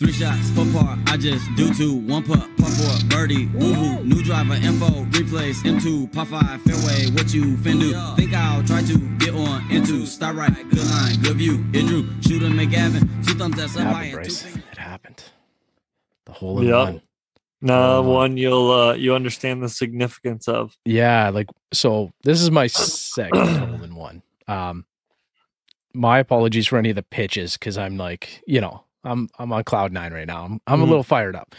Three shots, four par, I just do two. One putt, par four, birdie, woohoo. New driver, info, replace, M2, par five, fairway, what you fin do? Think I'll try to get on into, start right, good line, good view. It drew, shooter McGavin, two thumbs that's It up happened, high and two Bryce. It happened. The hole in Yep. one. Nah, Uh, one you'll uh, you understand the significance of. Yeah, like so this is my second hole in one. Um my apologies for any of the pitches because I'm like, you know, I'm I'm on cloud nine right now. I'm I'm a Mhm. little fired up.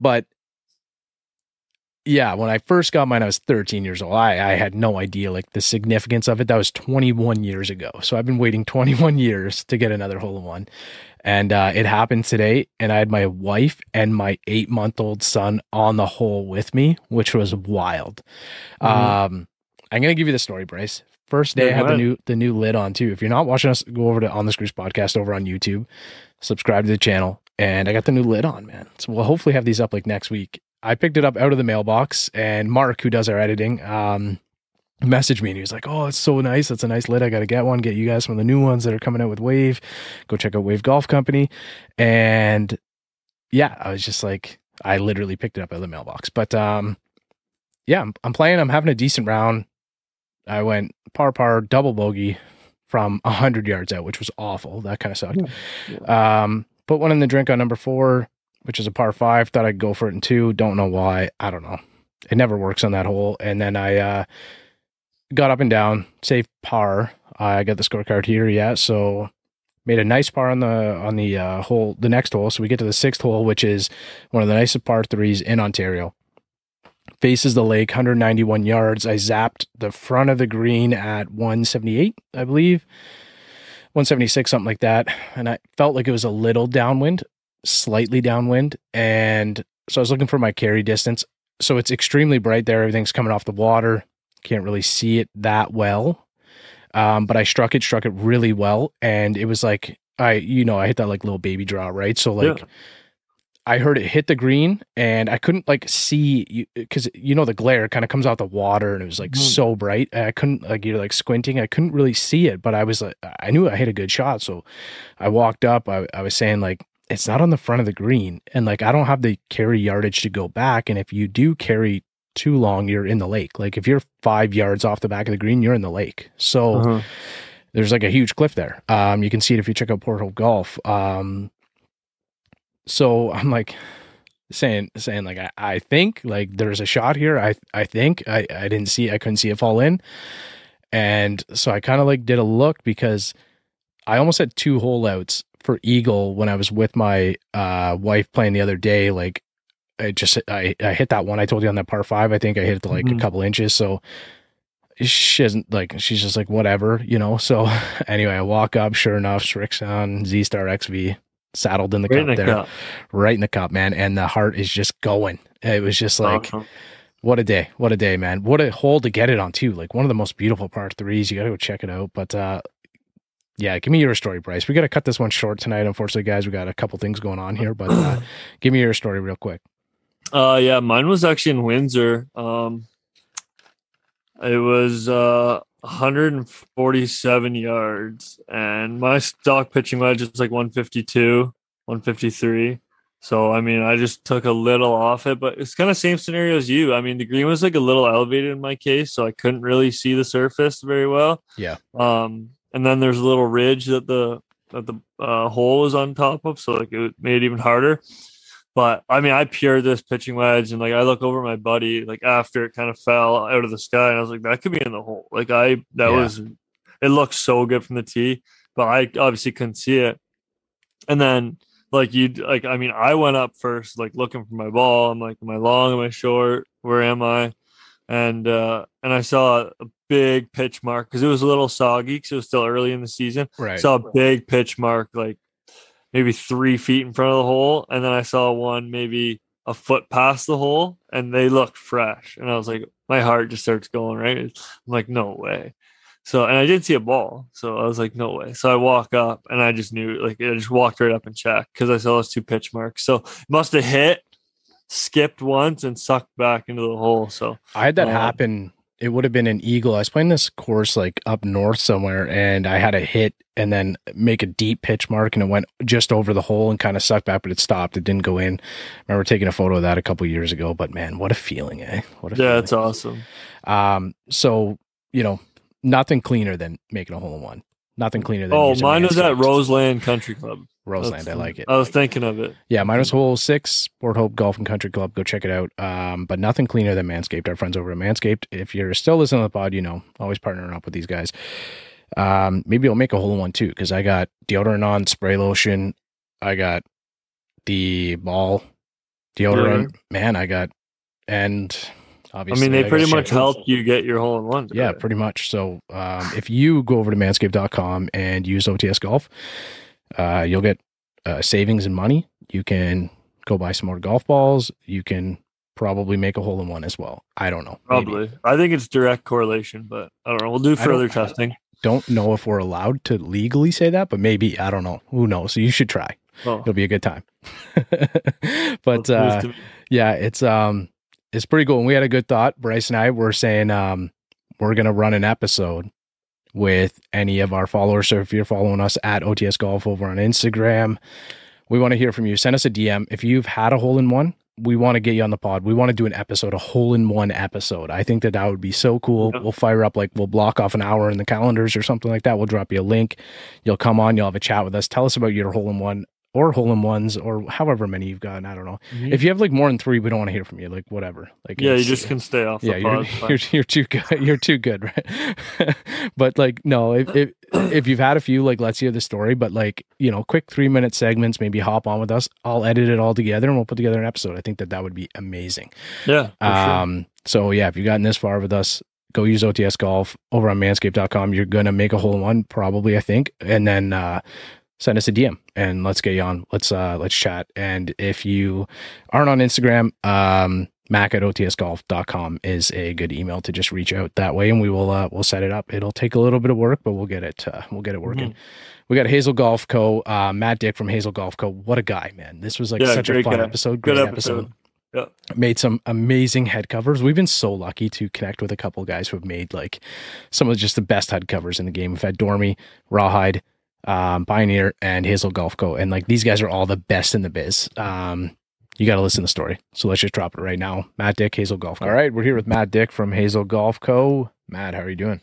But yeah, when I first got mine, I was 13 years old. I, I had no idea like the significance of it. That was 21 years ago. So I've been waiting 21 years to get another hole in one. And uh, it happened today. And I had my wife and my eight month old son on the hole with me, which was wild. Mhm. Um, I'm gonna give you the story, Bryce. First day Yeah, I had the new the new lid on too. If you're not watching us, go over to On the Screws podcast over on YouTube, subscribe to the channel, and I got the new lid on, man. So we'll hopefully have these up like next week. I picked it up out of the mailbox, and Mark, who does our editing, um, messaged me and he was like, "Oh, it's so nice. That's a nice lid. I got to get one. Get you guys some of the new ones that are coming out with Wave. Go check out Wave Golf Company." And yeah, I was just like, I literally picked it up out of the mailbox. But um, yeah, I'm, I'm playing. I'm having a decent round. I went par par double bogey from hundred yards out, which was awful. That kind of sucked. Um, put one in the drink on number four, which is a par five. Thought I'd go for it in two. Don't know why. I don't know. It never works on that hole. And then I uh, got up and down, safe par. I got the scorecard here. Yeah, so made a nice par on the on the uh, hole, the next hole. So we get to the sixth hole, which is one of the nicest par threes in Ontario. Faces the lake, 191 yards. I zapped the front of the green at 178, I believe. 176, something like that. And I felt like it was a little downwind, slightly downwind. And so I was looking for my carry distance. So it's extremely bright there. Everything's coming off the water. Can't really see it that well. Um, but I struck it, struck it really well. And it was like, I, you know, I hit that like little baby draw, right? So like, Yeah. I heard it hit the green and I couldn't like see because you know the glare kind of comes out the water and it was like Mhm. so bright. I couldn't like you're like squinting. I couldn't really see it, but I was like I knew I hit a good shot. So I walked up. I, I was saying like it's not on the front of the green and like I don't have the carry yardage to go back. And if you do carry too long, you're in the lake. Like if you're five yards off the back of the green, you're in the lake. So Uh-huh. there's like a huge cliff there. Um, you can see it if you check out Port Hope Golf. Um, so I'm like saying saying like I, I think like there's a shot here. I I think I I didn't see I couldn't see it fall in, and so I kind of like did a look because I almost had two hole outs for eagle when I was with my uh wife playing the other day. Like I just I I hit that one I told you on that par five. I think I hit it to like Mhm. a couple inches. So she isn't like she's just like whatever, you know. So anyway, I walk up, sure enough, Srixon Z Star XV saddled in the Right cup in the there, cup. right in the cup, man, and the heart is just going. It was just like Awesome. what a day, what a day, man. What a hole to get it on too. Like one of the most beautiful par threes. You got to go check it out. But uh yeah, give me your story, Bryce. We got to cut this one short tonight. Unfortunately, guys, we got a couple things going on here, but uh, give me your story real quick. Uh, yeah, mine was actually in Windsor. Um, it was uh 147 yards, and my stock pitching wedge is like 152, 153. So I mean, I just took a little off it, but it's kind of same scenario as you. I mean, the green was like a little elevated in my case, so I couldn't really see the surface very well. Yeah. Um, and then there's a little ridge that the that the uh, hole was on top of, so like it made it even harder. But I mean, I pured this pitching wedge, and like I look over my buddy, like after it kind of fell out of the sky, and I was like, that could be in the hole. Like I, that Yeah. was, it looked so good from the tee, but I obviously couldn't see it. And then, like you, like I mean, I went up first, like looking for my ball. I'm like, am I long? Am I short? Where am I? And uh and I saw a big pitch mark because it was a little soggy because it was still early in the season Right. saw a big pitch mark like maybe three feet in front of the hole and then i saw one maybe a foot past the hole and they looked fresh. And i was like my heart just starts going right? I'm like no way. So and i didn't see a ball so i was like no way. So i walk up and i just knew like i just walked right up and checked because i saw those two pitch marks. So must have hit skipped once and sucked back into the hole so I had that Um, happen it would have been an eagle. I was playing this course like up north somewhere, and I had a hit and then make a deep pitch mark, and it went just over the hole and kind of sucked back, but it stopped. It didn't go in. I remember taking a photo of that a couple years ago. But man, what a feeling, eh? What a Yeah, feeling. it's awesome. Um, so you know, nothing cleaner than making a hole in one. Nothing cleaner than Oh, mine was at Roseland Country Club. Roseland. I like it. I was thinking of it. Yeah, mine was hole six, Port Hope Golf and Country Club. Go check it out. Um, but nothing cleaner than Manscaped. Our friends over at Manscaped. If you're still listening to the pod, you know, always partnering up with these guys. Um, maybe I'll make a hole in one too because I got deodorant on, spray lotion. I got the ball deodorant. Man, I got and I mean, they got pretty much help you get your hole in one. Yeah, pretty much. So um, if you go over to manscaped.com and use OTS Golf, uh, you'll get uh, savings in money. You can go buy some more golf balls. You can probably make a hole in one as well. I don't know. Maybe. Probably. I think it's direct correlation, but I don't know. We'll do further don't- testing. Don't know if we're allowed to legally say that, but maybe. I don't know. Who knows? So you should try. Oh, It'll be a good time. but uh, yeah, it's um it's pretty cool. And we had a good thought. Bryce and I were saying um we're gonna run an episode with any of our followers. So if you're following us at OTS Golf over on Instagram, we want to hear from you. Send us a DM. If you've had a hole in one, we want to get you on the pod. We want to do an episode, a hole in one episode. I think that that would be so cool. We'll fire up like we'll block off an hour in the calendars or something like that. We'll drop you a link. You'll come on. You'll have a chat with us. Tell us about your hole in one or hole in ones or however many you've gotten. I don't know. Mhm. If you have like more than three, we don't want to hear from you. Like whatever. Like yeah, you just can stay off yeah, the you're. You're you're too good. You're too good, right? but like, no, if, if if you've had a few, like, let's hear the story. But like, you know, quick three minute segments, maybe hop on with us. I'll edit it all together and we'll put together an episode. I think that that would be amazing. yeah, for sure. Um, so yeah, if you've gotten this far with us, go use OTS Golf over on Manscaped.com. You're gonna make a hole in one, probably, I think, and then uh, send us a DM and let's get you on. Let's uh, let's chat. And if you aren't on Instagram, um, Mac at OTSGolf.com is a good email to just reach out that way, and we will uh, we'll set it up. It'll take a little bit of work, but we'll get it uh, we'll get it working. We got Hazel Golf Co. Uh, Matt Dick from Hazel Golf Co. What a guy, man! This was like Yeah, such a fun guy. episode. Great Good episode episode. made some amazing head covers. We've been so lucky to connect with a couple guys who have made like some of just the best head covers in the game. We've had Dormie, Rawhide, um, Pioneer, and Hazel Golf Co. And like these guys are all the best in the biz. Um, you got to listen to the story. So let's just drop it right now. Matt Dick, Hazel Golf Co. All right, we're here with Matt Dick from Hazel Golf Co. Matt, how are you doing?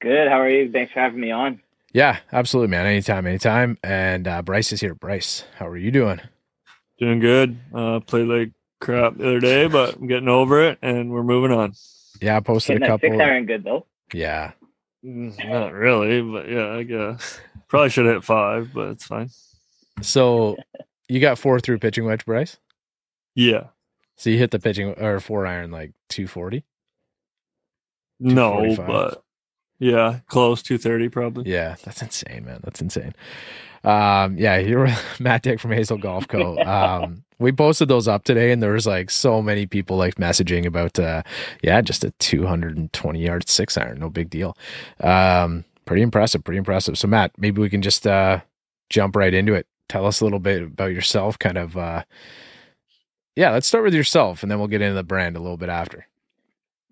Good. How are you? Thanks for having me on. Yeah, absolutely, man. Anytime, anytime. And uh, Bryce is here. Bryce, how are you doing? Doing good. Uh, played like crap the other day, but I'm getting over it, and we're moving on. Yeah, I posted Getting a that six couple. iron good though. Yeah, Mm, not really, but yeah, I guess probably should hit five, but it's fine. So you got four through pitching wedge, Bryce. Yeah, So you hit the pitching or four iron like 240. no, but yeah, close two thirty probably. Yeah, that's insane, man. That's insane. Um, yeah, you're Matt Dick from Hazel Golf Co. Um, we posted those up today, and there was like so many people like messaging about, uh, yeah, just a 220 yard six iron, no big deal. Um, pretty impressive, pretty impressive. So Matt, maybe we can just uh jump right into it. Tell us a little bit about yourself, kind of. uh Yeah, let's start with yourself, and then we'll get into the brand a little bit after.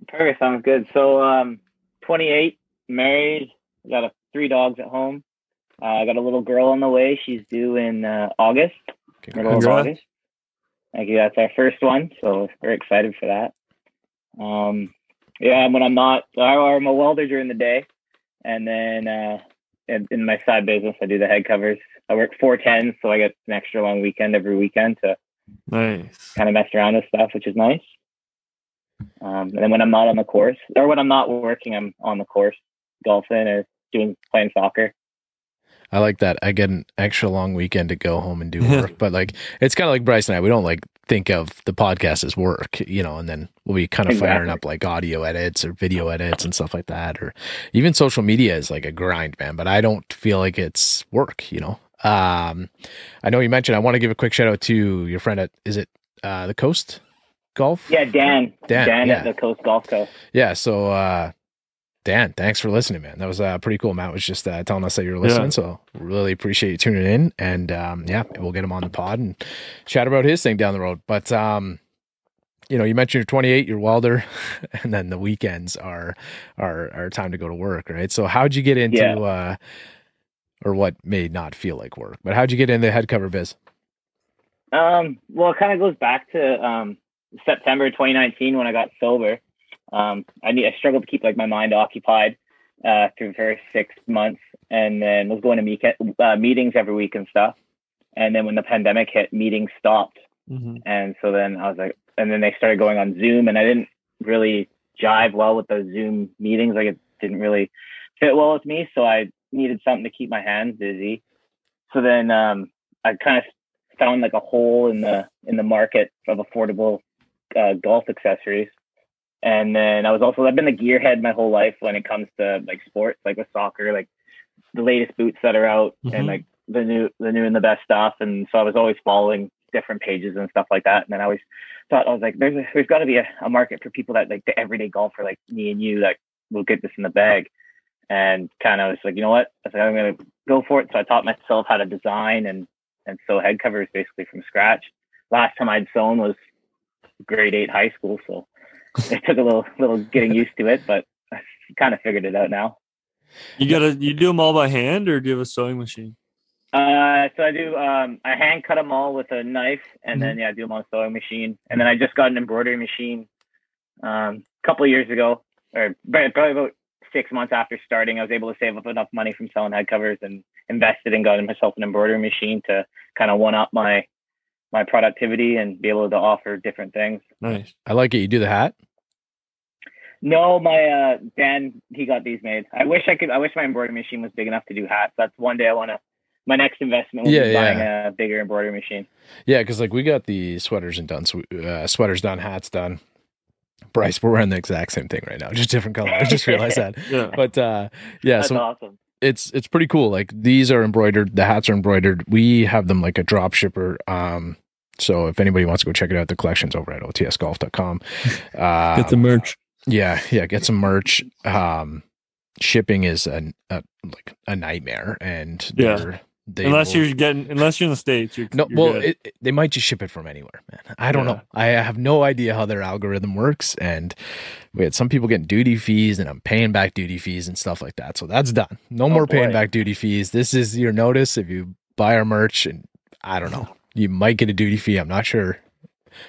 Perfect. Sounds good. So, um, 28, married, got a, three dogs at home. Uh, I got a little girl on the way. She's due in uh, August, middle of Congrats. August. Thank you. That's our first one, so we're excited for that. Um, yeah, when I'm not, I'm a welder during the day, and then uh, in, in my side business, I do the head covers. I work four tens, so I get an extra long weekend every weekend to Nice. kind of mess around with stuff, which is nice. Um, and then when I'm not on the course, or when I'm not working, I'm on the course golfing or doing playing soccer. I like that. I get an extra long weekend to go home and do work, but like it's kind of like Bryce and I. We don't like think of the podcast as work, you know, and then we'll be kind of firing up like audio edits or video edits and stuff like that, or even social media is like a grind, man. But I don't feel like it's work, you know. Um, I know you mentioned. I want to give a quick shout out to your friend at is it uh, the Coast Golf? Yeah, Dan. Dan, yeah. at the Coast Golf Co. Yeah. So, uh, Dan, thanks for listening, man. That was uh, pretty cool. Matt was just uh, telling us that you're listening, Yeah. so really appreciate you tuning in. And um, yeah, we'll get him on the pod and chat about his thing down the road. But um, you know, you mentioned you're 28, you're welder, and then the weekends are are are time to go to work, right? So how'd you get into Yeah. uh or what may not feel like work, but how'd you get into head cover biz? Um, well, it kind of goes back to um, September 2019 when I got sober. Um, I need, I struggled to keep like my mind occupied uh, through the first six months, and then was going to meet, uh, meetings every week and stuff. And then when the pandemic hit, meetings stopped, Mhm. and so then I was like, and then they started going on Zoom, and I didn't really jive well with those Zoom meetings. Like it didn't really fit well with me, so I needed something to keep my hands busy. So then um, I kind of found like a hole in the in the market of affordable uh, golf accessories. And then I was also I've been a gearhead my whole life when it comes to like sports, like with soccer, like the latest boots that are out Mhm. and like the new the new and the best stuff. And so I was always following different pages and stuff like that. And then I always thought I was like, there's a, there's got to be a, a market for people that like the everyday golfer like me and you that will get this in the bag. And kind of was like, you know what? I was like, I'm gonna go for it. So I taught myself how to design and and sew head covers basically from scratch. Last time I'd sewn was grade eight high school, so it took a little little getting used to it, but I kind of figured it out now. You gotta you do them all by hand or do you have a sewing machine? Uh, so I do um, I hand cut them all with a knife, and then yeah, I do them on a sewing machine, and then I just got an embroidery machine um, a couple of years ago, or probably about six months after starting. I was able to save up enough money from selling head covers and invested and got myself an embroidery machine to kind of one up my my productivity and be able to offer different things. Nice. I like it. You do the hat? No, my uh Dan he got these made. I wish I could I wish my embroidery machine was big enough to do hats. That's one day I wanna my next investment will Yeah, be yeah. buying a bigger embroidery machine. Yeah, because like we got the sweaters and done, uh, sweaters done, hats done. Bryce, we're wearing the exact same thing right now, just different color. I just realized that. Yeah. But uh, yeah, That's so awesome. it's it's pretty cool. Like these are embroidered, the hats are embroidered. We have them like a drop shipper. Um, so if anybody wants to go check it out, the collection's over at otsgolf.com. Uh, Get the merch. yeah, yeah, get some merch. Um, shipping is a, a like a nightmare, and Yeah. Unless will- you're getting unless you're in the States, you're no, you're well, it, it- they might just ship it from anywhere, man. I don't Yeah. know. I have no idea how their algorithm works, and we had some people getting duty fees, and I'm paying back duty fees and stuff like that. So that's done. No more paying back duty fees. This is your notice if you buy our merch, and I don't know. You might get a duty fee. I'm not sure.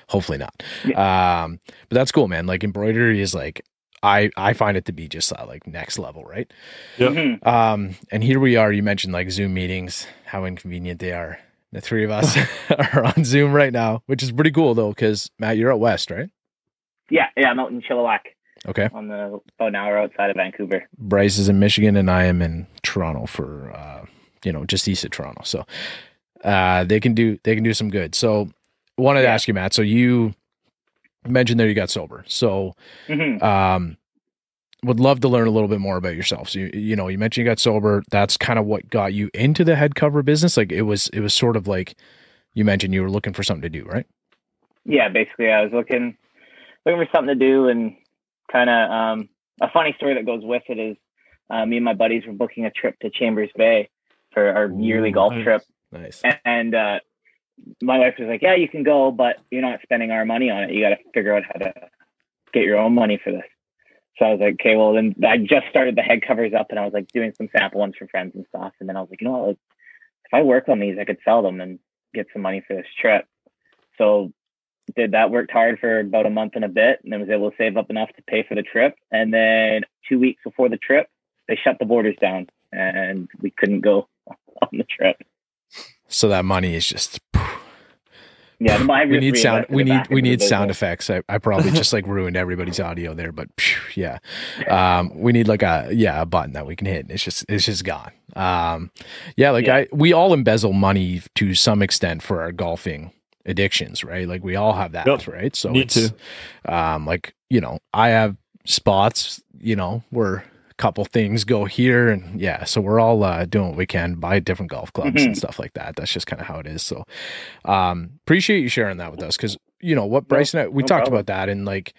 Hopefully not. Um, but that's cool, man. Like embroidery is like. I, I find it to be just uh, like next level, right? Yep. Mhm. Um, and here we are. You mentioned like Zoom meetings, how inconvenient they are. The three of us are on Zoom right now, which is pretty cool though, because Matt, you're out west, right? Yeah, yeah, I'm out in Chilliwack Okay. on the about an hour outside of Vancouver. Bryce is in Michigan, and I am in Toronto for uh, you know just east of Toronto. So uh, they can do they can do some good. So wanted to ask you, Matt. So you mentioned there you got sober. So hmm um would love to learn a little bit more about yourself. So you, you know, you mentioned you got sober. That's kind of what got you into the head cover business. Like it was it was sort of like you mentioned you were looking for something to do, right? Yeah, basically, I was looking looking for something to do, and kind of um, a funny story that goes with it is uh, me and my buddies were booking a trip to Chambers Bay for our yearly golf nice. trip, Nice. and uh, my wife was like, "Yeah, you can go, but you're not spending our money on it. You got to figure out how to get your own money for this." So I was like, "Okay, well then." I just started the head covers up, and I was like doing some sample ones for friends and stuff. And then I was like, "You know what? Like, if I work on these, I could sell them and get some money for this trip." So did that worked hard for about a month and a bit, and then was able to save up enough to pay for the trip. And then two weeks before the trip, they shut the borders down, and we couldn't go on the trip. So that money is just Yeah, the we need sound we need we need sound effects. effects. I, I probably just like ruined everybody's audio there, but phew, yeah. Um we need like a yeah, a button that we can hit. and It's just it's just gone. Um yeah, like Yeah. I we all embezzle money to some extent for our golfing addictions, right? Like we all have that, Yep. right? So Need it's um like, you know, I have spots, you know, where a couple things go here and yeah, so we're all uh doing what we can, buy different golf clubs and Mhm. stuff like that. That's just kind of how it is. So um appreciate you sharing that with us because you know what Bryce and I we no talked problem. about that and like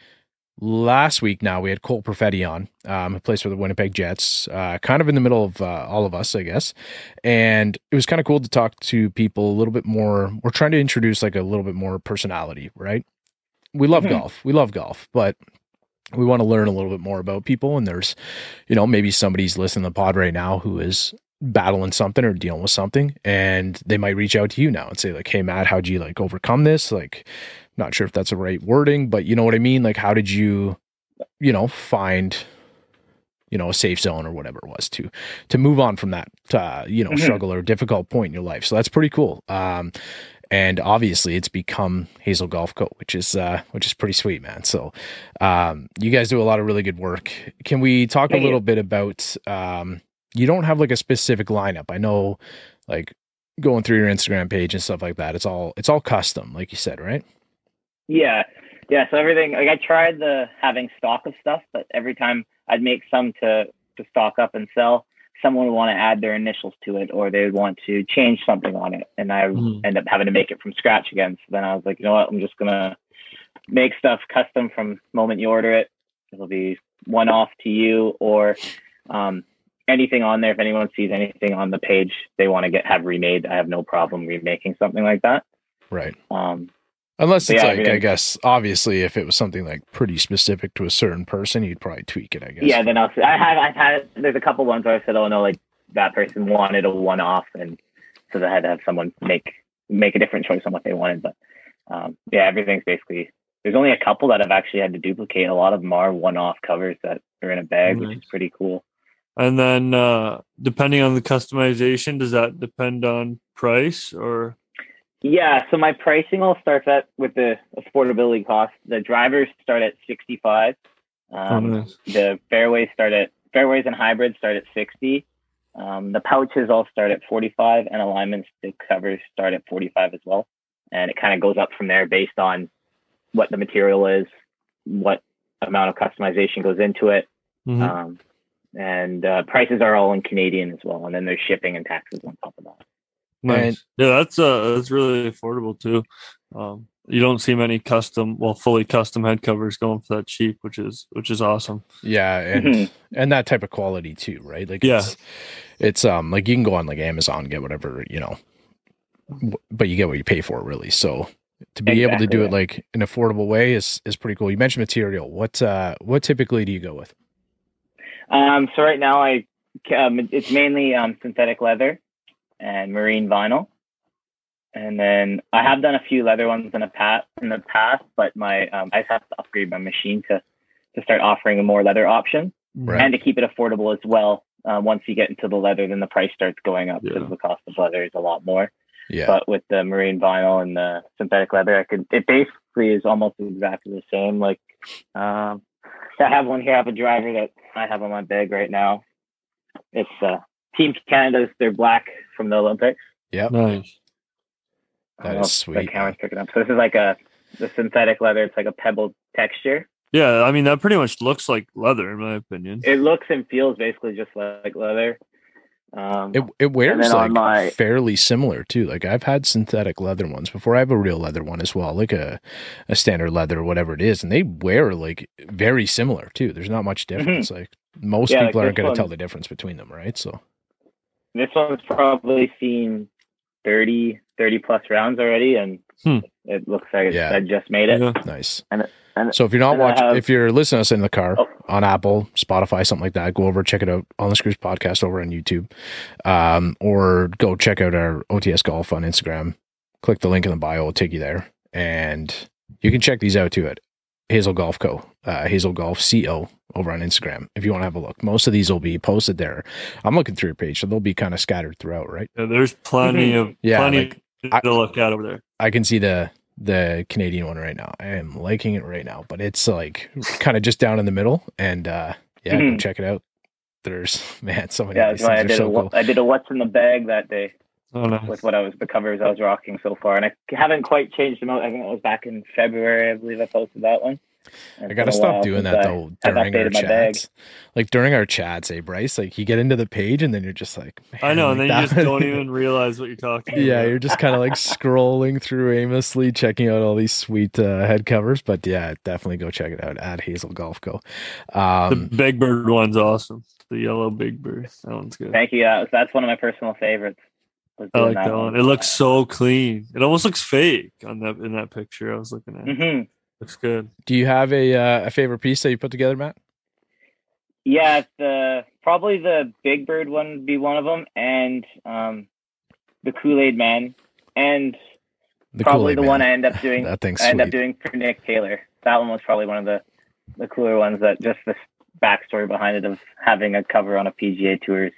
last week now we had Cole Perfetti on um who plays for the Winnipeg Jets uh kind of in the middle of uh, all of us I guess and it was kind of cool to talk to people a little bit more we're trying to introduce like a little bit more personality right we love Mhm. golf. We love golf, but we want to learn a little bit more about people. And there's, you know, maybe somebody's listening to the pod right now who is battling something or dealing with something, and they might reach out to you now and say like, "Hey, Matt, how'd you like overcome this?" Like, not sure if that's the right wording, but you know what I mean. Like, how did you, you know, find you know a safe zone or whatever it was to to move on from that uh, you know Mhm. struggle or difficult point in your life so that's pretty cool um and obviously it's become hazel golf co which is uh which is pretty sweet man so um you guys do a lot of really good work can we talk a you. little bit about um you don't have like a specific lineup i know like going through your instagram page and stuff like that it's all it's all custom like you said right Yeah, yeah. So everything like I tried the having stock of stuff, but every time I'd make some to to stock up and sell, someone would want to add their initials to it, or they would want to change something on it, and I Mhm. end up having to make it from scratch again. So then I was like, you know what, I'm just gonna make stuff custom from moment you order it. It'll be one off to you, or um, anything on there. If anyone sees anything on the page they want to get have remade, I have no problem remaking something like that. right Um, Unless it's yeah, like, I everything- guess, obviously, if it was something like pretty specific to a certain person, you'd probably tweak it. I guess. Yeah, then I'll. I have. I've had. There's a couple ones where I said, "Oh no, like that person wanted a one-off," and so I had to have someone make make a different choice on what they wanted. But um, yeah, everything's basically. There's only a couple that I've actually had to duplicate. A lot of them are one-off covers that are in a bag, which is pretty cool. And then uh depending on the customization, does that depend on price or Yeah, so my pricing all starts at with the affordability cost. The drivers start at 65. Um, oh, nice. the fairways start at fairways and hybrids start at 60 um, the pouches all start at 45 and alignments the covers start at 45 as well and it kind of goes up from there based on what the material is what amount of customization goes into it Mhm. um, and uh, prices are all in canadian as well and then there's shipping and taxes on top of that Nice. And- yeah, that's uh that's really affordable too. Um, you don't see many custom, well, fully custom head covers going for that cheap, which is which is awesome. Yeah, and Mhm. and that type of quality too, right? Like, Yeah. it's, it's um like you can go on like Amazon get whatever you know, but you get what you pay for, really. So to be able to do it like an affordable way is is pretty cool. You mentioned material. What uh what typically do you go with? Um, so right now, I um, it's mainly um, synthetic leather and marine vinyl, and then I have done a few leather ones in the past. In the past, but my um, I just have to upgrade my machine to to start offering a more leather option Right. and to keep it affordable as well. Uh, once you get into the leather, then the price starts going up because Yeah. the cost of leather is a lot more. Yeah, But with the marine vinyl and the synthetic leather, I could it basically is almost exactly the same. Like um, I have one here. I have a driver that I have on my bag right now. It's uh, Team Canada's. They're black from the Olympics. yep, Nice. I That don't know is if sweet, The camera's picking up. So this is like a the synthetic leather. It's like a pebble texture. Yeah, I mean that pretty much looks like leather in my opinion. It looks and feels basically just like leather. Um, It it wears like my- fairly similar too. Like I've had synthetic leather ones before. I have a real leather one as well, like a a standard leather or whatever it is, and they wear like very similar too. There's not much difference. Like most Mm-hmm. Yeah, like people aren't going to tell the difference between them, right? So this one's probably seen 30, 30 plus rounds already, and Hmm. it looks like Yeah. I just made it. Yeah. nice. And- and- so if you're not watching, have- if you're listening to us in the car Oh. on Apple, Spotify, something like that, go over check it out on the Screws podcast over on YouTube, um, or go check out our OTS Golf on Instagram. Click the link in the bio; it'll take you there, and you can check these out too at Hazel Golf Co. Uh, Hazel Golf Co. over on Instagram if you want to have a look. Most of these will be posted there. I'm looking through your page, so they'll be kind of scattered throughout, right? Yeah, there's plenty of Mm-hmm. Yeah, plenty like, I- to look at over there. I can see the the Canadian one right now. I am liking it right now, but it's like kind of just down in the middle. And uh yeah, go Mhm. check it out. There's man, so many Yeah, of these I things are did. so a, cool. I did a what's in the bag that day Oh nice. with what I was the covers I was rocking so far, and I haven't quite changed them out. I think it was back in February. I believe I posted that one. And I gotta stop doing that I though during our updated my bag. chats. Like during our chats, eh, Bryce? Like you get into the page and then you're just like, I know, man, and then you just don't even realize what you're talking Yeah, about. you're just kind of like scrolling through aimlessly, checking out all these sweet uh, head covers. But yeah, definitely go check it out at Hazel Golf Co. the Um, Big Bird one's awesome. The yellow Big Bird. That one's good. Thank you. Uh, that's one of my personal favorites. I like that one. It looks so clean. It almost looks fake on that in that picture I was looking at. hmm Looks good. Do you have a uh, a favorite piece that you put together, Matt? Yeah, the probably the Big Bird one would be one of them, and um, the Kool Aid Man, and The probably Kool-Aid the Man. one I end up doing. That thing's I end up doing for Nick Taylor. That one was probably one of the the cooler ones. That just the backstory behind it of having a cover on a PGA Tours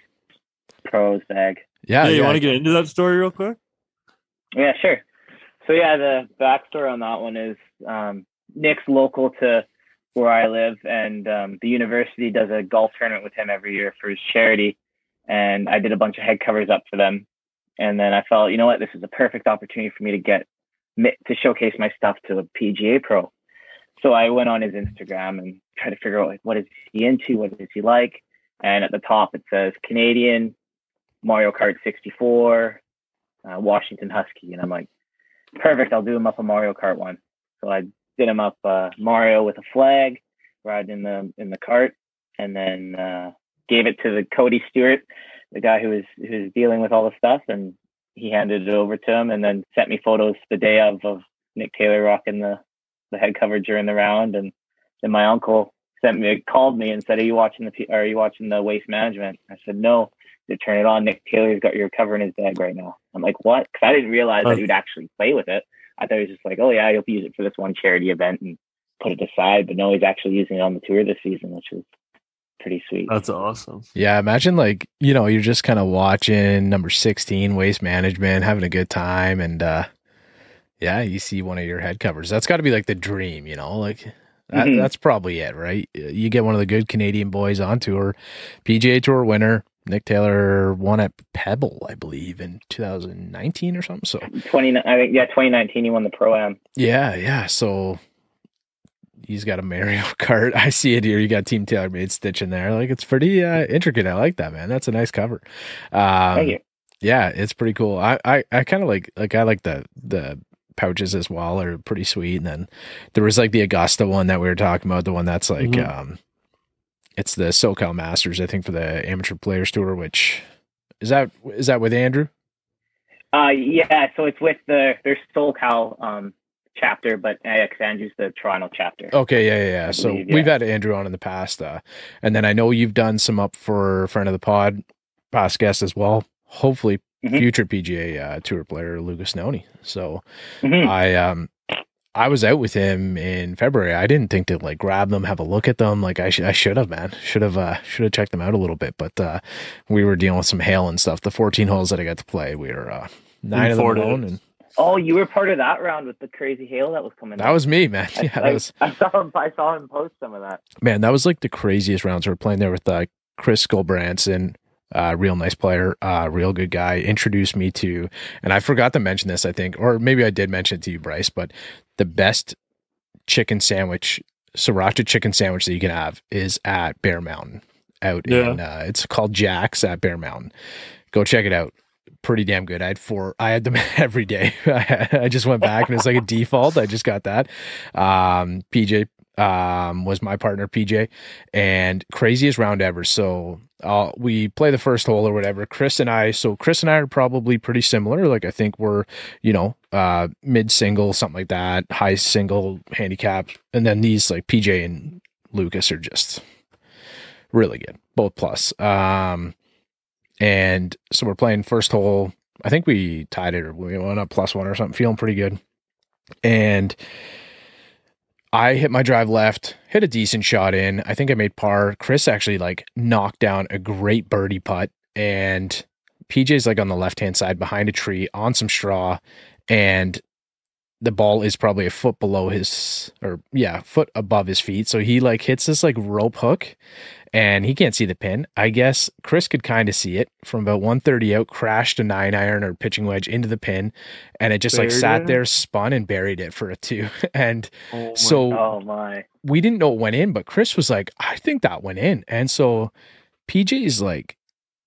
pros bag. Yeah, Yeah, you yeah. want to get into that story real quick? Yeah, sure. So yeah, the backstory on that one is um, Nick's local to where I live, and um, the university does a golf tournament with him every year for his charity. And I did a bunch of head covers up for them, and then I felt, you know what, this is a perfect opportunity for me to get to showcase my stuff to a PGA pro. So I went on his Instagram and tried to figure out like what is he into, what is he like, and at the top it says Canadian, Mario Kart 64, uh, Washington Husky, and I'm like, perfect. I'll do him up a Mario Kart one. So I did him up uh, Mario with a flag, riding in the in the cart, and then uh, gave it to the Cody Stewart, the guy who was who was dealing with all the stuff, and he handed it over to him, and then sent me photos the day of of Nick Taylor rocking the the head cover during the round, and then my uncle sent me called me and said, "Are you watching the P- are you watching the waste management?" I said, "No." To turn it on, Nick Taylor's got your cover in his bag right now. I'm like, what? Because I didn't realize that he would actually play with it. I thought he was just like, oh yeah, he'll use it for this one charity event and put it aside. But no, he's actually using it on the tour this season, which is pretty sweet. That's awesome. Yeah, imagine like, you know, you're just kind of watching number 16 waste management, having a good time and uh yeah, you see one of your head covers. That's got to be like the dream, you know? Like that, Mhm. that's probably it, right? You get one of the good Canadian boys on tour, PGA Tour winner. Nick Taylor won at Pebble, I believe, in 2019 or something. So, Twenty, I think, yeah, 2019, he won the pro am. yeah, yeah. So he's got a Mario Kart. I see it here. You got Team Taylor made stitch in there. Like it's pretty uh, intricate. I like that, man. That's a nice cover. Um, Thank you. yeah, it's pretty cool. I I, I kind of like like I like the the pouches as well. Are pretty sweet. And then there was like the Augusta one that we were talking about. The one that's like Mhm. um, it's the SoCal Masters. I think for the Amateur Players Tour. Which is that is that with Andrew? Uh, yeah, so it's with the their SoCal um chapter, but AX Andrews the Toronto chapter. Okay, yeah, yeah. yeah. So believe, we've had Andrew on in the past, uh, and then I know you've done some up for friend of the pod, past guest as well. Hopefully, Mhm. future PGA uh, Tour player Lucas Noni. So Mhm. I um I was out with him in February. I didn't think to like grab them, have a look at them. Like I should I should have, man. Should have uh should have checked them out a little bit. But uh we were dealing with some hail and stuff. The 14 holes that I got to play, we were uh nine of them Florida. alone and Oh, you were part of that round with the crazy hail that was coming. that in. was me, man. I, Yeah, I, that was I saw him. I saw him post some of that. man, that was like the craziest rounds. We were playing there with uh, Chris Skullbranson, uh, real nice player, uh, real good guy. Introduced me to, and I forgot to mention this, I think, or maybe I did mention it to you, Bryce, but the best chicken sandwich, sriracha chicken sandwich that you can have is at Bear Mountain out Yeah. in, uh, it's called Jack's at Bear Mountain. Go check it out. Pretty damn good. I had four. I had them every day. I just went back and it's like a default. I just got that. Um, PJ um, was my partner, PJ, and craziest round ever. So uh, we play the first hole or whatever. Chris and I. So Chris and I are probably pretty similar. Like I think we're, you know, uh, mid single, something like that, high single handicap, and then these like PJ and Lucas are just really good, both plus. Um, and so we're playing first hole. I think we tied it or we went up plus one or something, feeling pretty good. And I hit my drive left, hit a decent shot in. I think I made par. Chris actually like knocked down a great birdie putt. And PJ's like on the left hand side behind a tree on some straw. And the ball is probably a foot below his or yeah, foot above his feet. So he like hits this like rope hook and he can't see the pin. I guess Chris could kind of see it from about 130 out, crashed a nine iron or pitching wedge into the pin, and it just like sat it? there, spun and buried it for a two. And Oh my so Oh my! we didn't know it went in, but Chris was like, I think that went in. And so PJ is like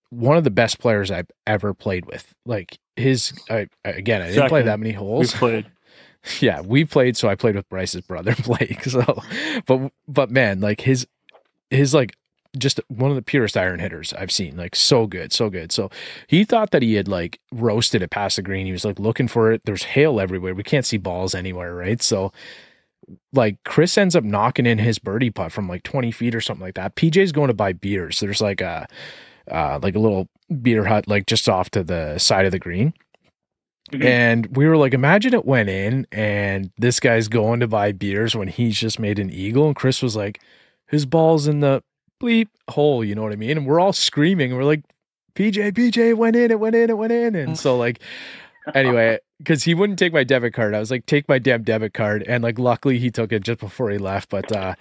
one of the best players I've ever played with. Like his, I, again, I didn't play that many we holes. played. yeah, we played. So I played with Bryce's brother, Blake. So, but but man, like his his like just one of the purest iron hitters I've seen. Like so good, so good. So he thought that he had like roasted it past the green. He was like looking for it. There's hail everywhere. We can't see balls anywhere, right? So like Chris ends up knocking in his birdie putt from like 20 feet or something like that. PJ's going to buy beers. There's like a uh, like a little beer hut like just off to the side of the green. Mhm. And we were like, imagine it went in and this guy's going to buy beers when he's just made an eagle. And Chris was like, his ball's in the bleep hole, you know what I mean? And we're all screaming. We're like, PJ, PJ, it went in, it went in, it went in. And so like anyway, because he wouldn't take my debit card. I was like, take my damn debit card. And like luckily he took it just before he left. But uh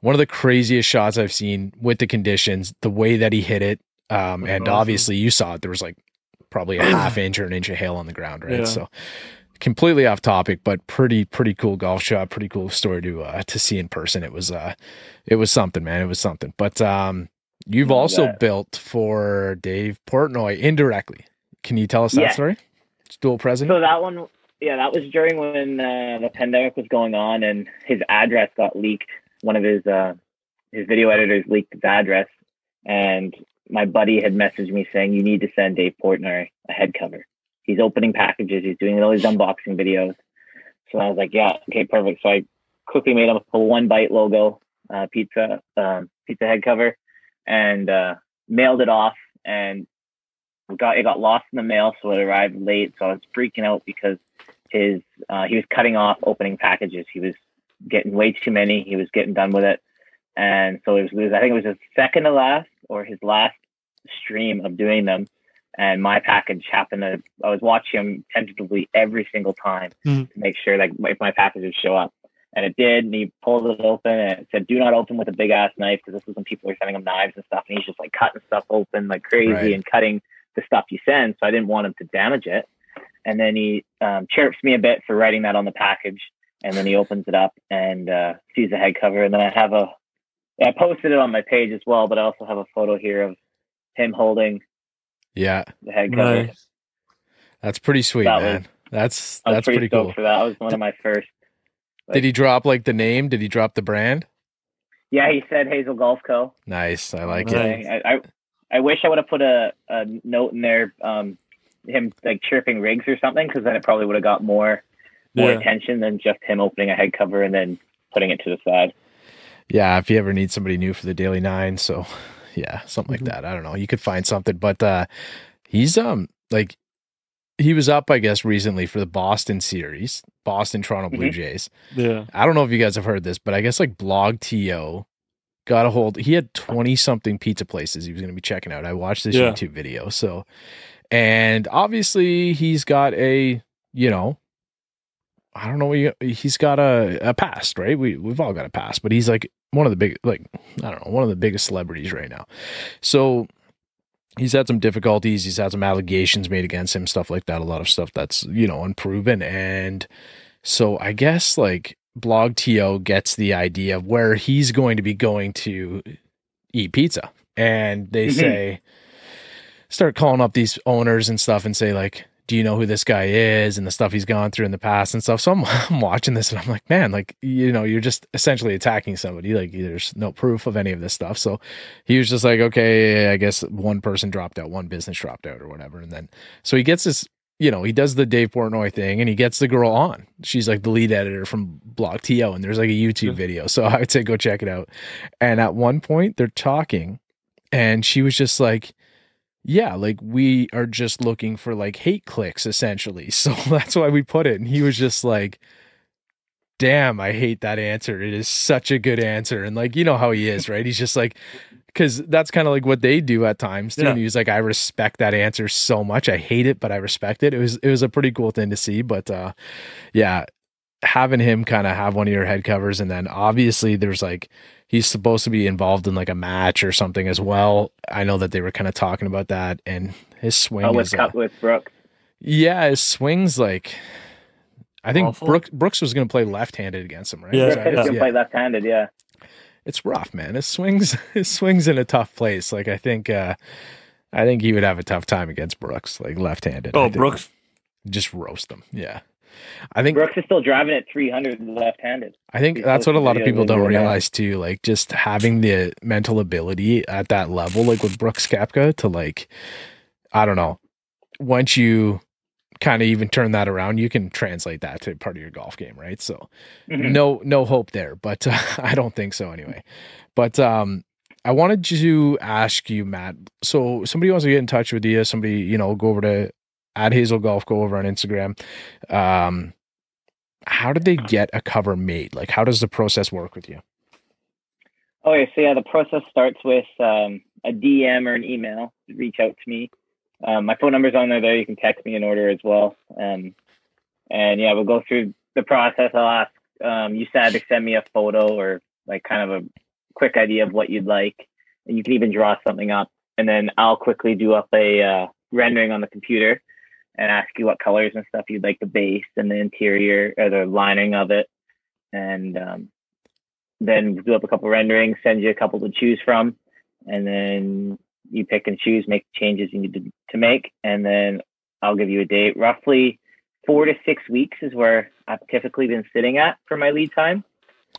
one of the craziest shots I've seen with the conditions, the way that he hit it. Um, and Awesome. obviously you saw it. There was like probably a half inch or an inch of hail on the ground, right? Yeah. So completely off topic, but pretty, pretty cool golf shot, pretty cool story to uh to see in person. It was uh it was something, man. It was something. But um you've also bet. built for Dave Portnoy indirectly. Can you tell us that Yeah. story? It's dual president? So that one, yeah, that was during when uh, the pandemic was going on, and his address got leaked. One of his uh, his video editors leaked his address, and my buddy had messaged me saying, "You need to send Dave Portnoy a head cover. He's opening packages. He's doing all these unboxing videos." So I was like, "Yeah, okay, perfect." So I quickly made him a one bite logo uh, pizza um, pizza head cover, and uh, mailed it off. And got it got lost in the mail, so it arrived late. So I was freaking out because his uh, he was cutting off opening packages. He was getting way too many. He was getting done with it, and so it was, I think it was his second to last or his last stream of doing them. And my package happened to I was watching him tentatively every single time Mhm. to make sure like if my package would show up. And it did, and he pulled it open, and it said, "Do not open with a big ass knife," because this was when people were sending him knives and stuff, and he's just like cutting stuff open like crazy Right. and cutting the stuff you send. So I didn't want him to damage it. And then he um, chirps me a bit for writing that on the package, and then he opens it up and uh, sees the head cover. And then I have a, I posted it on my page as well, but I also have a photo here of him holding yeah, the head cover. Nice. that's pretty sweet, That was- man. that's was that's pretty, pretty cool. for that. That was one of my first. Did he drop like the name? Did he drop the brand? Yeah, he said Hazel Golf Co. Nice. I like Nice. it. I, I I wish I would have put a, a note in there, um, him like chirping Riggs or something, because then it probably would have got more more Yeah. attention than just him opening a head cover and then putting it to the side. Yeah, if you ever need somebody new for the Daily Nine, so yeah, something Mhm. like that. I don't know. You could find something, but uh he's um like he was up, I guess, recently for the Boston series, Boston Toronto Blue Mhm. Jays. Yeah. I don't know if you guys have heard this, but I guess like Blog TO got a hold. He had 20 something pizza places he was going to be checking out. I watched this Yeah. YouTube video. So, and obviously he's got a, you know, I don't know. what you- He's got a, a past, right? We, we've all got a past, but he's like one of the big, like, I don't know, one of the biggest celebrities right now. So he's had some difficulties. He's had some allegations made against him, stuff like that. A lot of stuff that's, you know, unproven. And so I guess like Blog TO gets the idea of where he's going to be going to eat pizza. And they Mhm. say, start calling up these owners and stuff and say, like, do you know who this guy is and the stuff he's gone through in the past and stuff? So I'm, I'm watching this and I'm like, man, like, you know, you're just essentially attacking somebody. Like, there's no proof of any of this stuff. So he was just like, okay, I guess one person dropped out, one business dropped out or whatever. And then, so he gets this you know, he does the Dave Portnoy thing and he gets the girl on. She's like the lead editor from Blog TO and there's like a YouTube Yeah. video. So I would say go check it out. And at one point they're talking and she was just like, yeah, like we are just looking for like hate clicks essentially. So that's why we put it. And he was just like, damn, I hate that answer. It is such a good answer. And like, you know how he is, right? He's just like, because that's kind of like what they do at times too. Yeah. And he was like, I respect that answer so much. I hate it, but I respect it. It was it was a pretty cool thing to see. But uh yeah, having him kind of have one of your head covers, and then obviously there's like he's supposed to be involved in like a match or something as well. I know that they were kind of talking about that, and his swing Oh, is with uh, with Brooks. yeah, his swings like. I think Awful. Brooks, Brooks was going to play left-handed against him, right? Yeah, Was Brooks that- yeah. can yeah play left-handed. Yeah. it's rough, man. His swings, his swings in a tough place. Like I think, uh I think he would have a tough time against Brooks, like left-handed. Oh. Brooks. just roast them. Yeah, I think Brooks is still driving at 300 left-handed. I think he that's what a lot of people don't realize too. Like just having the mental ability at that level, like with Brooks Koepka, to like, I don't know, once you kind of even turn that around, you can translate that to part of your golf game, right? So Mhm. no no hope there, but uh, I don't think so anyway. But um I wanted to ask you, Matt. So somebody wants to get in touch with you. Somebody, you know, go over to at Hazel Golf, go over on Instagram. Um, how did they get a cover made? Like, how does the process work with you? Okay, so yeah, the process starts with um, a DM or an email. Reach out to me. Um, my phone number's on there. There, you can text me an order as well. Um, and yeah, we'll go through the process. I'll ask um, you said to send me a photo or like kind of a quick idea of what you'd like, and you can even draw something up. And then I'll quickly do up a uh, rendering on the computer and ask you what colors and stuff you'd like the base and the interior or the lining of it, and um, then do up a couple renderings, send you a couple to choose from, and then you pick and choose, make changes you need to, to make, and then I'll give you a date. Roughly four to six weeks is where I've typically been sitting at for my lead time.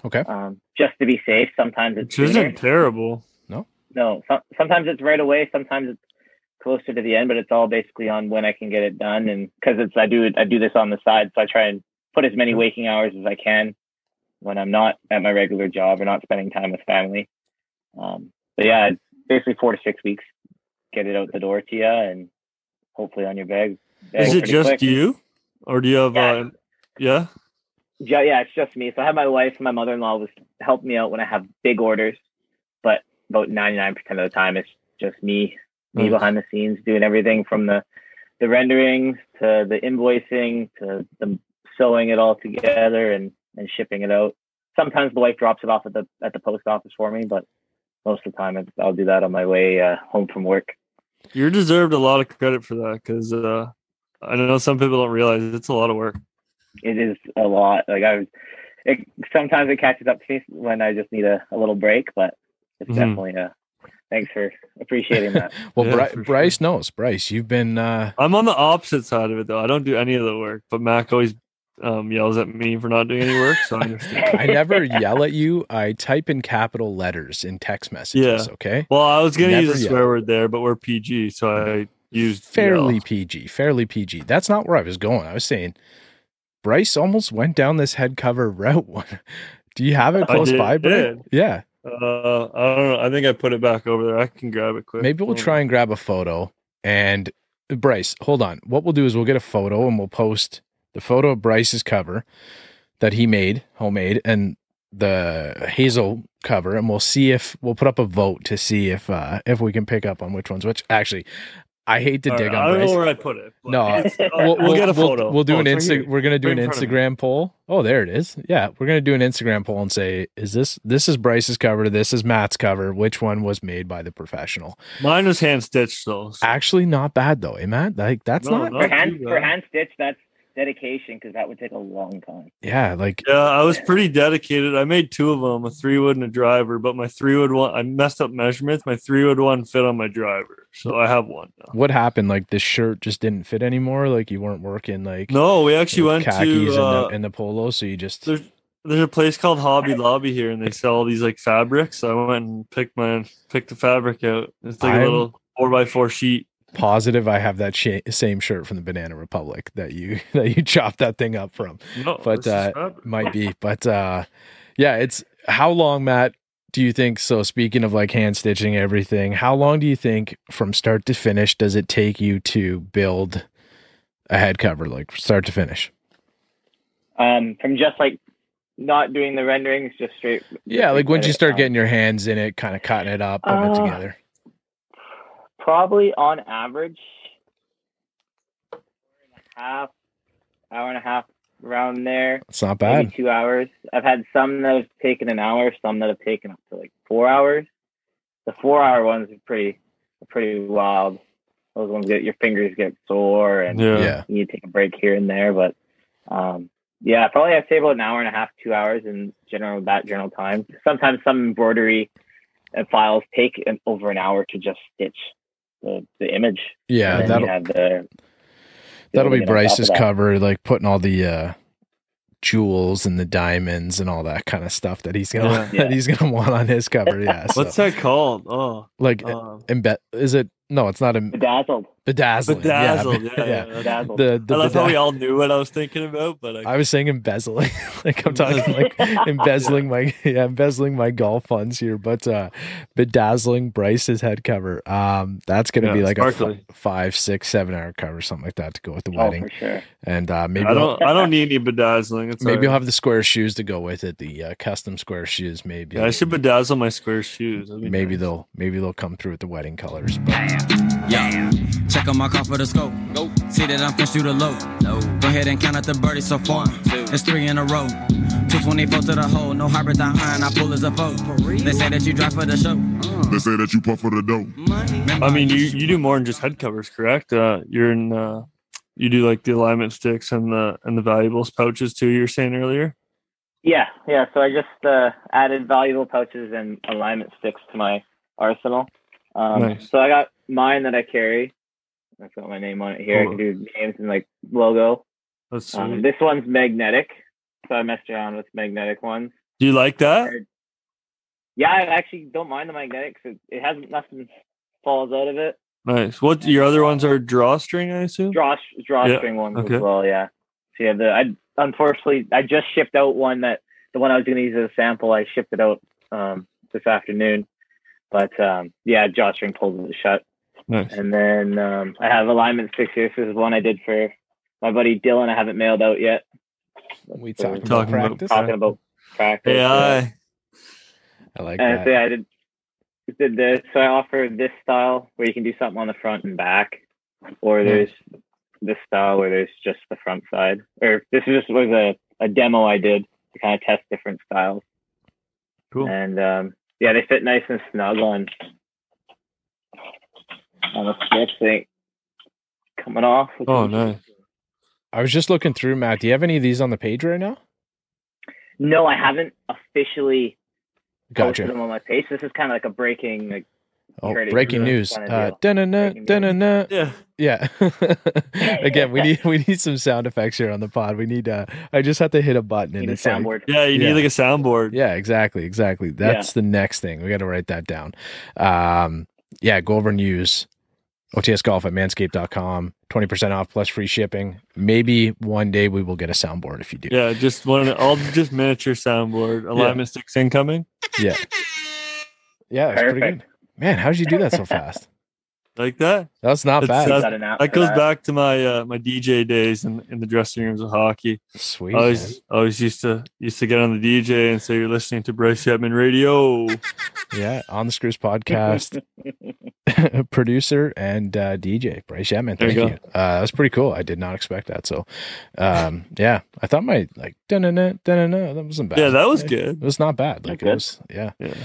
Okay. Um, just to be safe. Sometimes it's Which isn't terrible. no. Some, sometimes it's right away. Sometimes it's closer to the end, but it's all basically on when I can get it done. And because it's I do I do this on the side, so I try and put as many waking hours as I can when I'm not at my regular job or not spending time with family. Um, but yeah, it's basically four to six weeks. Get it out the door to you, and hopefully on your bag. bag Is it just quick. you, or do you have? Yeah. Uh, yeah. Yeah, yeah, it's just me. So I have my wife and my mother in law was help me out when I have big orders, but about ninety nine percent of the time it's just me, me Nice. behind the scenes doing everything from the the renderings to the invoicing to the sewing it all together and and shipping it out. Sometimes the wife drops it off at the at the post office for me, but most of the time it's, I'll do that on my way uh, home from work. You're deserved a lot of credit for that because uh, I know some people don't realize it's a lot of work. it is a lot. Like I was, it, sometimes it catches up to me when I just need a, a little break, but it's Mhm. definitely a. Thanks for appreciating that. Well, Yeah, Bri- for sure. Bryce knows. Bryce, you've been uh I'm on the opposite side of it though. I don't do any of the work, but Mac always um, yells at me for not doing any work, so I understand. I never yell at you. I type in capital letters in text messages, Yeah. okay? Well, I was gonna use a yell. swear word there, but we're PG, so I used Fairly yell. PG, fairly PG. That's not where I was going. I was saying Bryce almost went down this head cover route. One. Do you have it close did- by, Bryce? Yeah. Uh, I don't know. I think I put it back over there. I can grab it quick. Maybe we'll try and grab a photo. And Bryce, hold on. What we'll do is we'll get a photo and we'll post the photo of Bryce's cover that he made, homemade, and the Hazel cover, and we'll see if we'll put up a vote to see if uh if we can pick up on which ones. Which actually, I hate to on. dig All right, on I don't Bryce. know where I put it. but No, it's- We'll, we'll, get a we'll- photo. We'll, do Oh, an it's right Insta. here. We're gonna do Right an in front of me. Instagram poll. Oh, there it is. Yeah, we're gonna do an Instagram poll and say, is this this is Bryce's cover? This is Matt's cover. Which one was made by the professional? Mine was hand stitched though. so- Actually, not bad though, eh, Matt? Like that's No, not. no. for hand for hand stitch, that's dedication because that would take a long time. Yeah, like Yeah, I was pretty dedicated. I made two of them, a three wood and a driver, but my three wood one, I messed up measurements. My three wood one fit on my driver, so I have one now. what happened? Like the shirt just didn't fit anymore. Like you weren't working like No, we actually went khakis to uh, and, the, and the polo, so you just there's there's a place called Hobby Lobby here, and they sell all these like fabrics. So I went and picked my picked the fabric out. It's like I'm- a little four by four sheet. Positive I have that sh- same shirt from the Banana Republic that you that you chopped that thing up from. No, But, this is uh. Might be, but uh yeah, it's how long, Matt? Do you think so? Speaking of like hand stitching everything, how long do you think from start to finish does it take you to build a head cover, like start to finish? Um, from just like not doing the renderings, just straight. Yeah, like once you start um, getting your hands in it, kind of cutting it up, putting it Uh, together. Probably on average hour and a half, hour and a half around there. It's not maybe bad. two hours. I've had some that have taken an hour, some that have taken up to like four hours. The four hour ones are pretty are pretty wild. Those ones get your fingers get sore and yeah. Yeah. you need to take a break here and there. But um, yeah, probably I'd say about an hour and a half, two hours in general that general time. Sometimes some embroidery and files take an, over an hour to just stitch the, the image. Yeah, that'll have the that'll be building on top of Bryce's that. cover, like putting all the uh jewels and the diamonds and all that kind of stuff that he's gonna Yeah. that he's gonna want on his cover. Yeah. So, What's that called? Oh, like um, embed is it no, it's not em- Bedazzled. Bedazzling. Yeah, Bedazzled. be- Yeah, yeah. Dazzled. The, the I love how we all knew what I was thinking about, but I, I was saying embezzling, like I'm talking like embezzling my yeah embezzling my golf funds here, but uh bedazzling Bryce's head cover. Um, that's gonna Yeah, be like a sparkly. f- five, six, seven hour cover, something like that to go with the Oh, wedding. for sure. And uh, maybe I I'll- don't I don't need any bedazzling. It's maybe maybe you'll have the square shoes to go with it, the uh, custom square shoes. Maybe yeah, I should bedazzle my square shoes. Maybe nice. they'll maybe they'll come through with the wedding colors. But Yeah. Check on my car for the scope. Go. See that I'm finished through the low. No. Go ahead and count out the birdies so far. It's three in a row. 224 to the hole. No hybrid down iron. I pull as a foe. They say that you drive for the show. They say that you puff for the dough. I mean, you you do more than just head covers, correct? Uh, you're in. Uh, you do like the alignment sticks and the and the valuables pouches too. You were saying earlier. Yeah, yeah. So I just uh, added valuable pouches and alignment sticks to my arsenal. Um, Nice. So I got mine that I carry. I've got my name on it here. I can do names and like logo. Um, this one's magnetic, so I messed around with magnetic ones. do you like that? Yeah, I actually don't mind the magnetic. It, it has nothing falls out of it. Nice. What your other ones are drawstring, I assume. Draw Yeah, drawstring ones okay. as well. Yeah. So yeah, the I unfortunately I just shipped out one that the one I was going to use as a sample. I shipped it out um, this afternoon, but um, yeah, drawstring pulled it shut. Nice. And then um, I have alignment sticks here. This is one I did for my buddy Dylan. I haven't mailed out yet. we So talking, Talking about about practice. talking about practice. AI. I like And that. so yeah, I did did this. So I offer this style where you can do something on the front and back, or there's this style where there's just the front side. Or this just was a, a demo I did to kind of test different styles. Cool. And um, yeah, they fit nice and snug on on the sticks. They ain't coming off. Oh, is- nice. I was just looking through, Matt. Do you have any of these on the page right now? No, I haven't officially posted Gotcha. them on my page. This is kind of like a breaking like Oh, breaking news. Kinda Uh, news. Yeah. Yeah. Again, we need we need some sound effects here on the pod. We need uh I just have to hit a button and need a it's like. Yeah. You Yeah. need like a soundboard. Yeah, exactly, exactly. That's the next thing. We got to write that down. Um yeah, go over and use OTS Golf at manscaped.com. 20% off plus free shipping. Maybe one day we will get a soundboard if you do. Yeah. Just one. All just miniature soundboard. Alignment sticks incoming. Yeah. Yeah, that's pretty good. Man, how did you do that so fast? Like that. That's not It's, bad. Got an app That goes back to my uh, my DJ days in, in the dressing rooms of hockey. Sweet. I man. always always used to used to get on the DJ and say you're listening to Bryce Chapman Radio. Yeah, on the Screws podcast, producer and uh, DJ Bryce Chapman. There Thank you you. Uh, that was pretty cool. I did not expect that. So, um, yeah, I thought my like da na na da na that wasn't bad. Yeah, that was good. It good. was not bad. Like it was. Yeah. Yeah,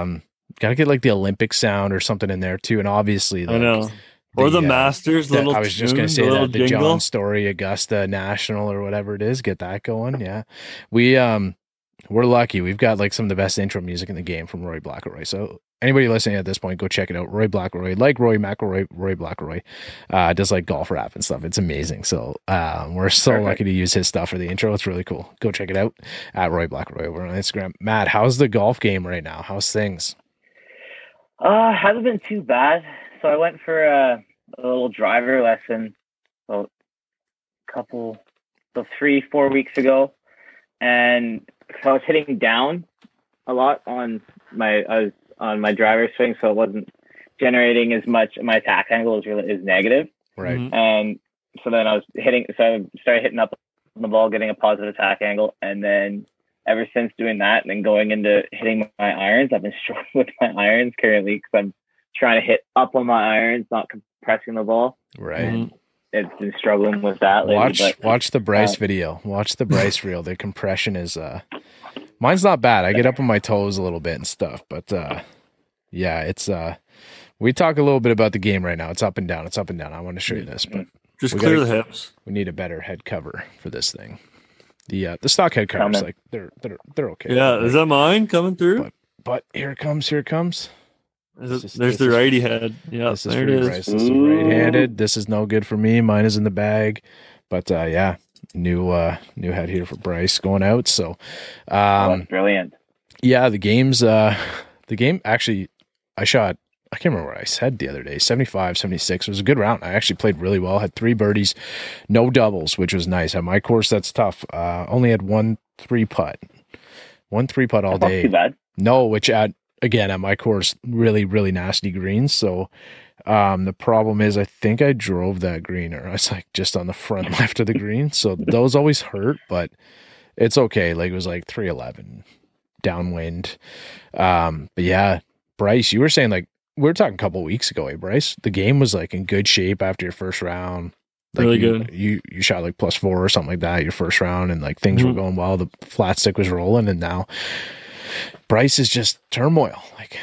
Um, gotta get like the Olympic sound or something in there too, and obviously, I know. Or the uh, Masters the- little. I was just gonna say the that the jingle. John Story Augusta National or whatever it is, get that going. Yeah, we um we're lucky. We've got like some of the best intro music in the game from Roy Blackroy. So anybody listening at this point, go check it out. Roy Blackroy, like Rory McIlroy, Roy Blackroy, uh, does like golf rap and stuff. It's amazing. So um, we're so Perfect. lucky to use his stuff for the intro. It's really cool. Go check it out at Roy Blackroy over on Instagram. Matt, how's the golf game right now? How's things? Uh, hasn't been too bad. So I went for a, a little driver lesson about a couple, so three, four weeks ago, and so I was hitting down a lot on my I was on my driver swing, so it wasn't generating as much. My attack angle is really is negative, Right. Mhm. and so then I was hitting. So I started hitting up on the ball, getting a positive attack angle, and then ever since doing that and then going into hitting my irons, I've been struggling with my irons currently because I'm trying to hit up on my irons, not compressing the ball. Right. Mhm. It's been struggling with that lately. Watch but watch the Bryce uh, video. Watch the Bryce reel. The compression is uh mine's not bad. I get up on my toes a little bit and stuff, but uh yeah, it's uh we talk a little bit about the game right now. It's up and down. It's up and down. I want to show you this, but Just clear gotta- the hips. we need a better head cover for this thing. The uh the stock head covers like they're they're they're okay. Yeah, Like, is that mine coming through? But- but here it comes, here it comes. Is this there's the righty head. Yeah, this is there for it you, is. This is right-handed. This is no good for me. Mine is in the bag. But uh yeah, new uh new head here for Bryce going out. So oh, um that's brilliant. yeah, the game's uh the game actually I shot I can't remember what I said the other day. 75, 76 it was a good round. I actually played really well. Had three birdies, no doubles, which was nice. At my course, that's tough. Uh, only had one three putt, one three putt all That's day. too bad. No, which at again at my course, really, really nasty greens. So um the problem is I think I drove that green or I was like just on the front left of the green. So those always hurt, but it's okay. Like it was like 311 downwind. Um, but yeah, Bryce, you were saying like we were talking a couple weeks ago, eh, Bryce? The game was like in good shape after your first round. Like Really you, good. You you shot like plus four or something like that your first round, and like things were Mhm. going well. The flat stick was rolling, and now Bryce is just turmoil. Like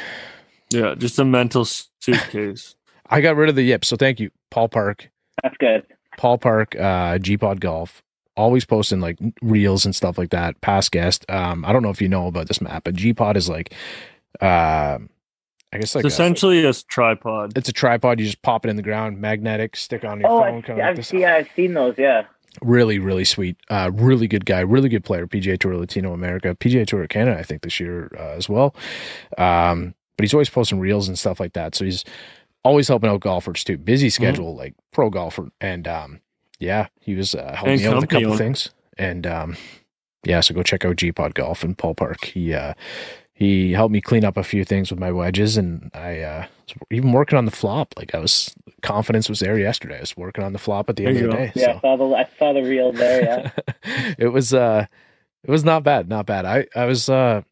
Yeah, just a mental suitcase. I got rid of the yip, so thank you, Paul Park. That's good. Paul Park, uh, G Pod Golf, always posting like reels and stuff like that. Past guest. Um, I don't know if you know about this map, but G Pod is like, uh, I guess like it's a, essentially a tripod. it's a tripod. You just pop it in the ground, magnetic, stick on your Oh, phone, I've, kind of like I've, this. yeah, I've seen those. Yeah. Really, really sweet. Uh, really good guy. Really good player. PGA Tour Latinoamérica, PGA Tour Canada, I think this year uh, as well. Um, but he's always posting reels and stuff like that. So he's always helping out golfers too. Busy Mm-hmm. schedule, like pro golfer. And um, yeah, he was uh, helping And me out with a couple owner. things. And um, yeah, so go check out G Pod Golf in Paul Park. He uh, he helped me clean up a few things with my wedges, and I uh, was even working on the flop. Like I was confidence was there yesterday. I was working on the flop at the end of the you day. Yeah, so. I saw the I saw the reel there. Yeah. it was uh it was not bad, not bad. I I was uh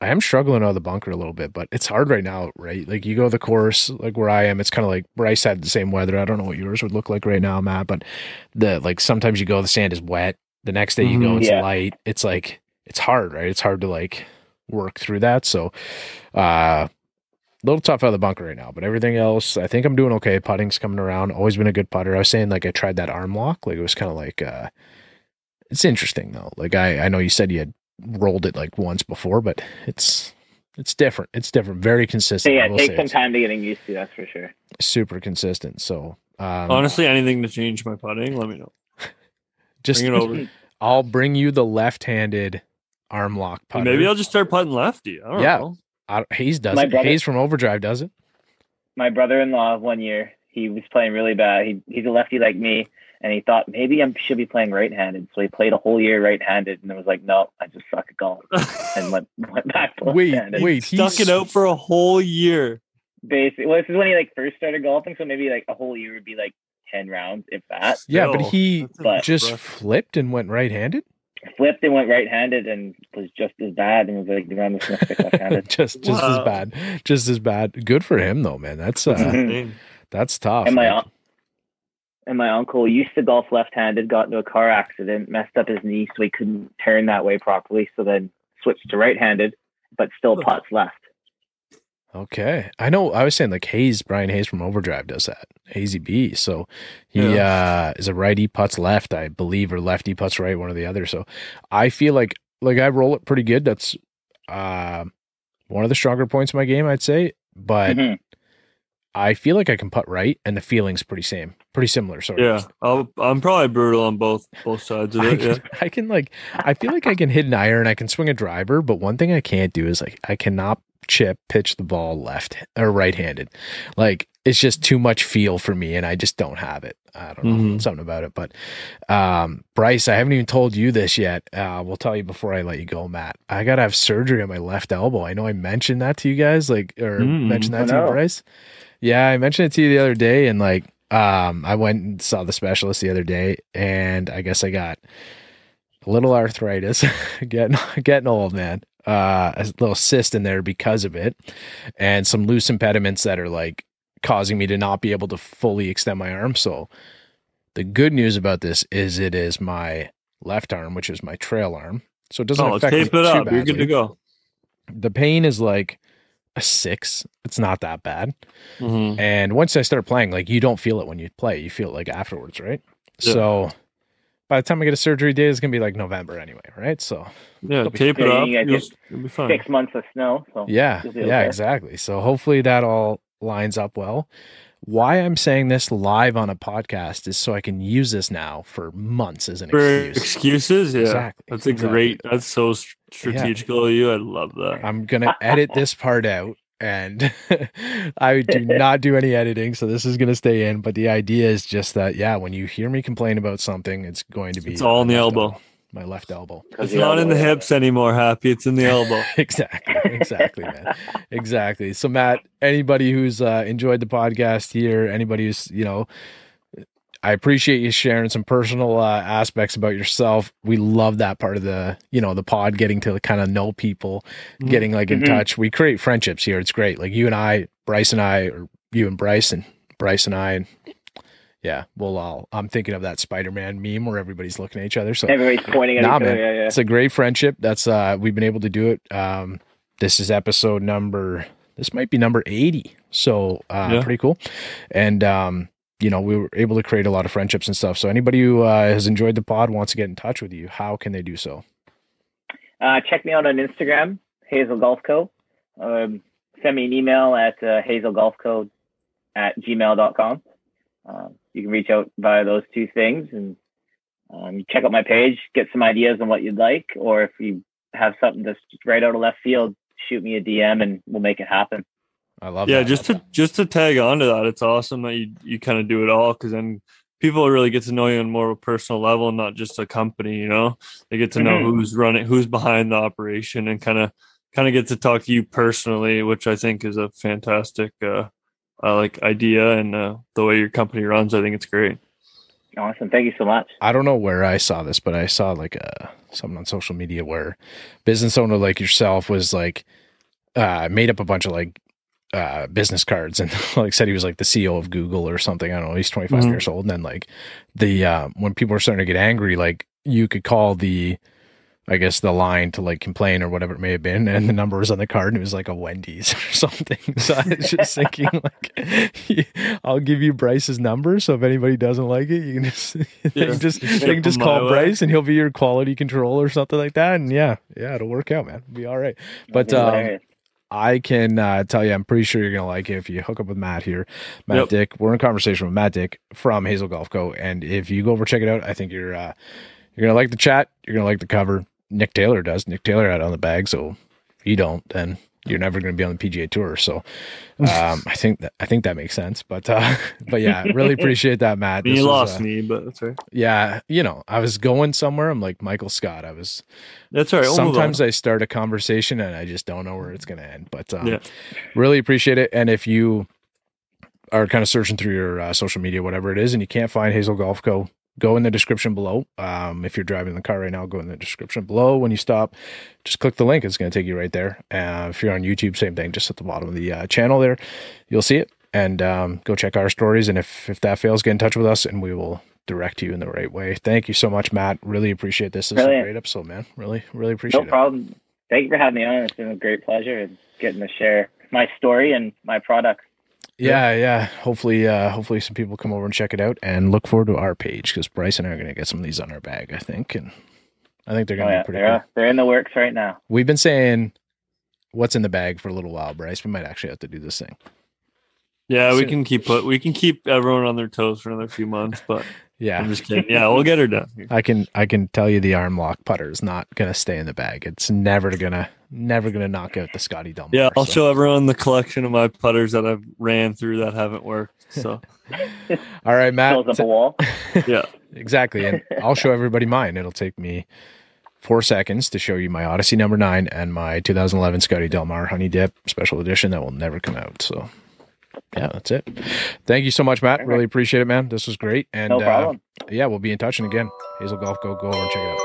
I am struggling out of the bunker a little bit, but it's hard right now, right? Like you go to the course, like where I am, it's kind of like Bryce had the same weather. I don't know what yours would look like right now, Matt, but the like sometimes you go, the sand is wet. The next day you go, Mhm. it's Yeah. light. It's like it's hard, right? It's hard to like work through that. So uh a little tough out of the bunker right now, but everything else, I think I'm doing okay. Putting's coming around. Always been a good putter. I was saying like I tried that arm lock, like it was kind of like uh it's interesting though. Like I I know you said you had rolled it like once before, but it's it's different. It's different. Very consistent. I yeah, will take some it's time to getting used to. That's for sure. Super consistent. So um, Honestly, anything to change my putting, let me know. just Bring it over. I'll bring you the left-handed arm lock putter. Maybe I'll just start putting lefty. I don't Yeah. know. I, Hayes does My it. brother- Hayes from Overdrive does it. My brother-in-law one year he was playing really bad. He he's a lefty like me, and he thought maybe I should be playing right-handed. So he played a whole year right-handed, and it was like, no, I just suck at golf, and went went back to Wait, left-handed. wait. Stuck it out for a whole year. Basically, well, this is when he like first started golfing, so maybe like a whole year would be like ten rounds, if that. Yeah, but he but- just impressive. flipped and went right-handed. Flipped and went right-handed, and was just as bad, and was like around the smith left-handed. just just as bad. Just as bad. Good for him though, man. That's uh Mhm. That's tough. And my un- and my uncle used to golf left-handed, got into a car accident, messed up his knee, so he couldn't turn that way properly. So then switched to right-handed, but still putts left. Okay. I know I was saying like Hayes, Brian Hayes from Overdrive does that. Hazy B. So he uh is a righty putts left, I believe, or lefty putts right, one or the other. So I feel like like I roll it pretty good. That's uh one of the stronger points of my game, I'd say. But Mhm. I feel like I can putt right and the feeling's pretty same. Pretty similar. Sorry. Yeah, I'll, I'm probably brutal on both both sides of I it. can, Yeah. I can like I feel like I can hit an iron, I can swing a driver, but one thing I can't do is like I cannot chip pitch the ball left or right handed. Like it's just too much feel for me and I just don't have it. I don't know. Mhm. Something about it. But um Bryce, I haven't even told you this yet. Uh we'll tell you before I let you go, Matt. I gotta have surgery on my left elbow. I know I mentioned that to you guys, like or Mm. mentioned that to you. Bryce. Yeah, I mentioned it to you the other day and like um I went and saw the specialist the other day and I guess I got a little arthritis getting getting old man uh a little cyst in there because of it and some loose impediments that are like causing me to not be able to fully extend my arm so the good news about this is it is my left arm which is my trail arm so it doesn't Oh, affect me tape it too up. You're good to go. the pain is like a six it's not that bad Mhm. and once I start playing, like you don't feel it when you play, you feel it like afterwards, right? Yeah. So by the time I get a surgery date, it's gonna be like November anyway, right? So Yeah, It'll be tape it up. You guys You'll, be fine. Six months of snow. So yeah, yeah, okay. exactly. So hopefully that all lines up well. Why I'm saying this live on a podcast is so I can use this now for months as an For excuse. excuses, yeah, Exactly. that's a exactly. great. That's so st- strategical of you. I love that. I'm gonna edit this part out and I do not do any editing, so this is going to stay in. But the idea is just that, yeah, when you hear me complain about something, it's going to be It's all in the left elbow. my left elbow. It's not in the hips anymore, Happy. It's in the elbow. exactly, exactly, man, exactly. So, Matt, anybody who's uh, enjoyed the podcast here, anybody who's you know. I appreciate you sharing some personal uh, aspects about yourself. We love that part of the, you know, the pod, getting to kind of know people, Mhm. getting like in Mhm. touch. We create friendships here. It's great. Like you and I, Bryce and I, or you and Bryce and Bryce and I, and yeah, we'll all. I'm thinking of that Spider-Man meme where everybody's looking at each other. So Everybody's pointing at Nah, each other. Yeah, yeah. it's a great friendship. That's uh, we've been able to do it. Um, this is episode number. This might be number 80. So uh, Yeah. pretty cool. And um, you know, we were able to create a lot of friendships and stuff. So anybody who uh, has enjoyed the pod wants to get in touch with you, how can they do so? Uh, check me out on Instagram, Hazel Golf Co. Um, send me an email at uh, hazelgolfco at gmail.com. Um, you can reach out via those two things and um, check out my page, get some ideas on what you'd like, or if you have something that's right out of left field, shoot me a DM and we'll make it happen. I love yeah, that. just to just to tag on to that, it's awesome that you you kind of do it all because then people really get to know you on more of a personal level, not just a company. You know, they get to know Mhm. who's running, who's behind the operation, and kind of kind of get to talk to you personally, which I think is a fantastic uh, uh like idea and uh, the way your company runs. I think it's great. Awesome. Thank you so much. I don't know where I saw this, but I saw like a something on social media where business owner like yourself was like uh made up a bunch of like uh business cards and like said he was like the CEO of Google or something. I don't know. He's 25 Mhm. years old and then like the uh when people were starting to get angry like you could call the I guess the line to like complain or whatever it may have been, and the number was on the card, and it was like a Wendy's or something. So I was just thinking, like, I'll give you Bryce's number, so if anybody doesn't like it, you can just, Yeah. can just, can just call way. Bryce, and he'll be your quality control or something like that. And yeah, yeah, it'll work out, man. It'll be all right. But um. I can uh, tell you, I'm pretty sure you're gonna like it if you hook up with Matt here, Matt Yep. Dick. We're in conversation with Matt Dick from Hazel Golf Co. And if you go over check it out, I think you're uh, you're gonna like the chat. You're gonna like the cover. Nick Taylor does. Nick Taylor had it on the bag, so if you don't, then you're never gonna be on the PGA Tour. So um, I think that I think that makes sense. But uh, but yeah, really appreciate that, Matt. you lost uh, me, but that's right. Yeah, you know, I was going somewhere. I'm like Michael Scott. I was That's all right. We'll sometimes I start a conversation and I just don't know where it's going to end. But um, Yeah. really appreciate it. And if you are kind of searching through your uh, social media, whatever it is, and you can't find Hazel Golf Co., go in the description below. Um, if you're driving the car right now, go in the description below. When you stop, just click the link. It's going to take you right there. Uh, if you're on YouTube, same thing. Just at the bottom of the uh, channel there, you'll see it. And um, go check our stories. And if if that fails, get in touch with us, and we will direct you in the right way. Thank you so much, Matt. Really appreciate this. This is a great episode, man. Really, really appreciate No it. No problem. Thank you for having me on. It's been a great pleasure and getting to share my story and my product. Yeah, yeah. Hopefully, uh, hopefully some people come over and check it out and look forward to our page because Bryce and I are going to get some of these on our bag, I think, and I think they're Oh, going to yeah, be pretty they're, cool. they're in the works right now. We've been saying what's in the bag for a little while, Bryce. We might actually have to do this thing. yeah, we can keep put we can keep everyone on their toes for another few months, but I'm Yeah, just kidding. Yeah, we'll get her done. I can I can tell you the arm lock putter is not going to stay in the bag. It's never gonna never gonna knock out the Scotty Del Mar. Yeah, I'll so. show everyone the collection of my putters that I've ran through that haven't worked. So All right, Matt. Fills up a wall. yeah, Exactly. And I'll show everybody mine. It'll take me four seconds to show you my Odyssey number nine and my 2011 Scotty Del Mar Honey Dip special edition that will never come out. So, yeah, that's it. Thank you so much, Matt. Really appreciate it, man. This was great. And No problem. Uh, yeah, we'll be in touch. And again, Hazel Golf, go go over and check it out.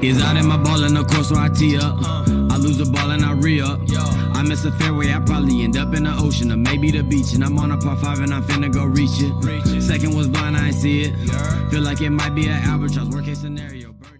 He's out in my ball in the course, so I tee up. I lose the ball and I re up. I miss a fairway, I probably end up in the ocean or maybe the beach. And I'm on a par five and I'm finna go reach it. Second was blind, I ain't see it. Feel like it might be an albatross, worst case scenario. Bird-